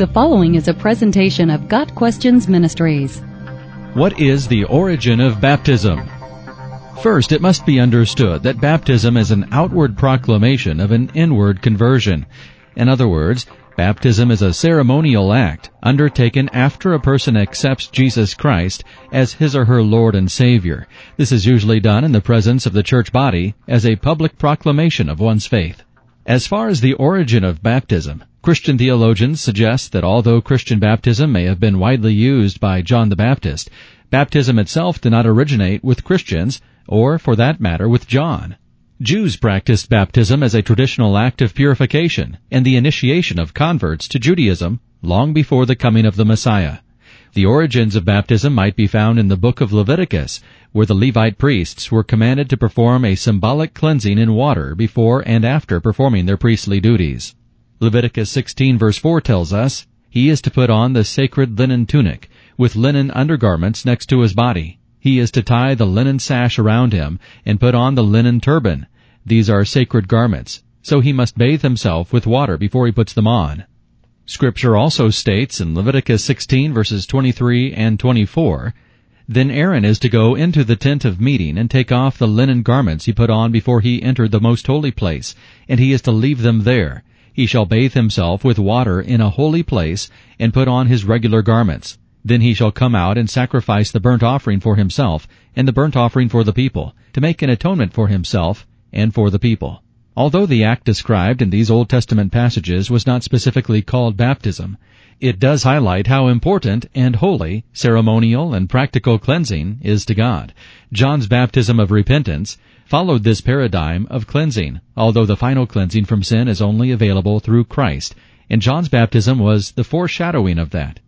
The following is a presentation of Got Questions Ministries. What is the origin of baptism? First, it must be understood that baptism is an outward proclamation of an inward conversion. In other words, baptism is a ceremonial act undertaken after a person accepts Jesus Christ as his or her Lord and Savior. This is usually done in the presence of the church body as a public proclamation of one's faith. As far as the origin of baptism, Christian theologians suggest that although Christian baptism may have been widely used by John the Baptist, baptism itself did not originate with Christians, or for that matter with John. Jews practiced baptism as a traditional act of purification and the initiation of converts to Judaism long before the coming of the Messiah. The origins of baptism might be found in the book of Leviticus, where the Levite priests were commanded to perform a symbolic cleansing in water before and after performing their priestly duties. Leviticus 16 verse 4 tells us, He is to put on the sacred linen tunic, with linen undergarments next to his body. He is to tie the linen sash around him, and put on the linen turban. These are sacred garments, so he must bathe himself with water before he puts them on. Scripture also states in Leviticus 16 verses 23 and 24, Then Aaron is to go into the tent of meeting and take off the linen garments he put on before he entered the most holy place, and he is to leave them there. He shall bathe himself with water in a holy place and put on his regular garments. Then he shall come out and sacrifice the burnt offering for himself and the burnt offering for the people, to make an atonement for himself and for the people. Although the act described in these Old Testament passages was not specifically called baptism, it does highlight how important and holy ceremonial and practical cleansing is to God. John's baptism of repentance followed this paradigm of cleansing, although the final cleansing from sin is only available through Christ, and John's baptism was the foreshadowing of that.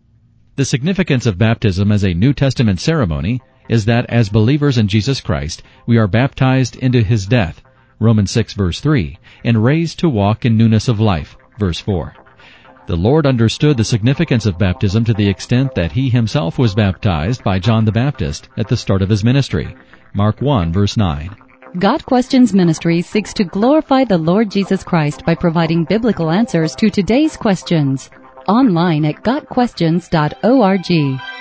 The significance of baptism as a New Testament ceremony is that as believers in Jesus Christ, we are baptized into His death, Romans 6 verse 3, and raised to walk in newness of life, verse 4. The Lord understood the significance of baptism to the extent that He Himself was baptized by John the Baptist at the start of His ministry, Mark 1 verse 9. Got Questions Ministry seeks to glorify the Lord Jesus Christ by providing biblical answers to today's questions. Online at GotQuestions.org.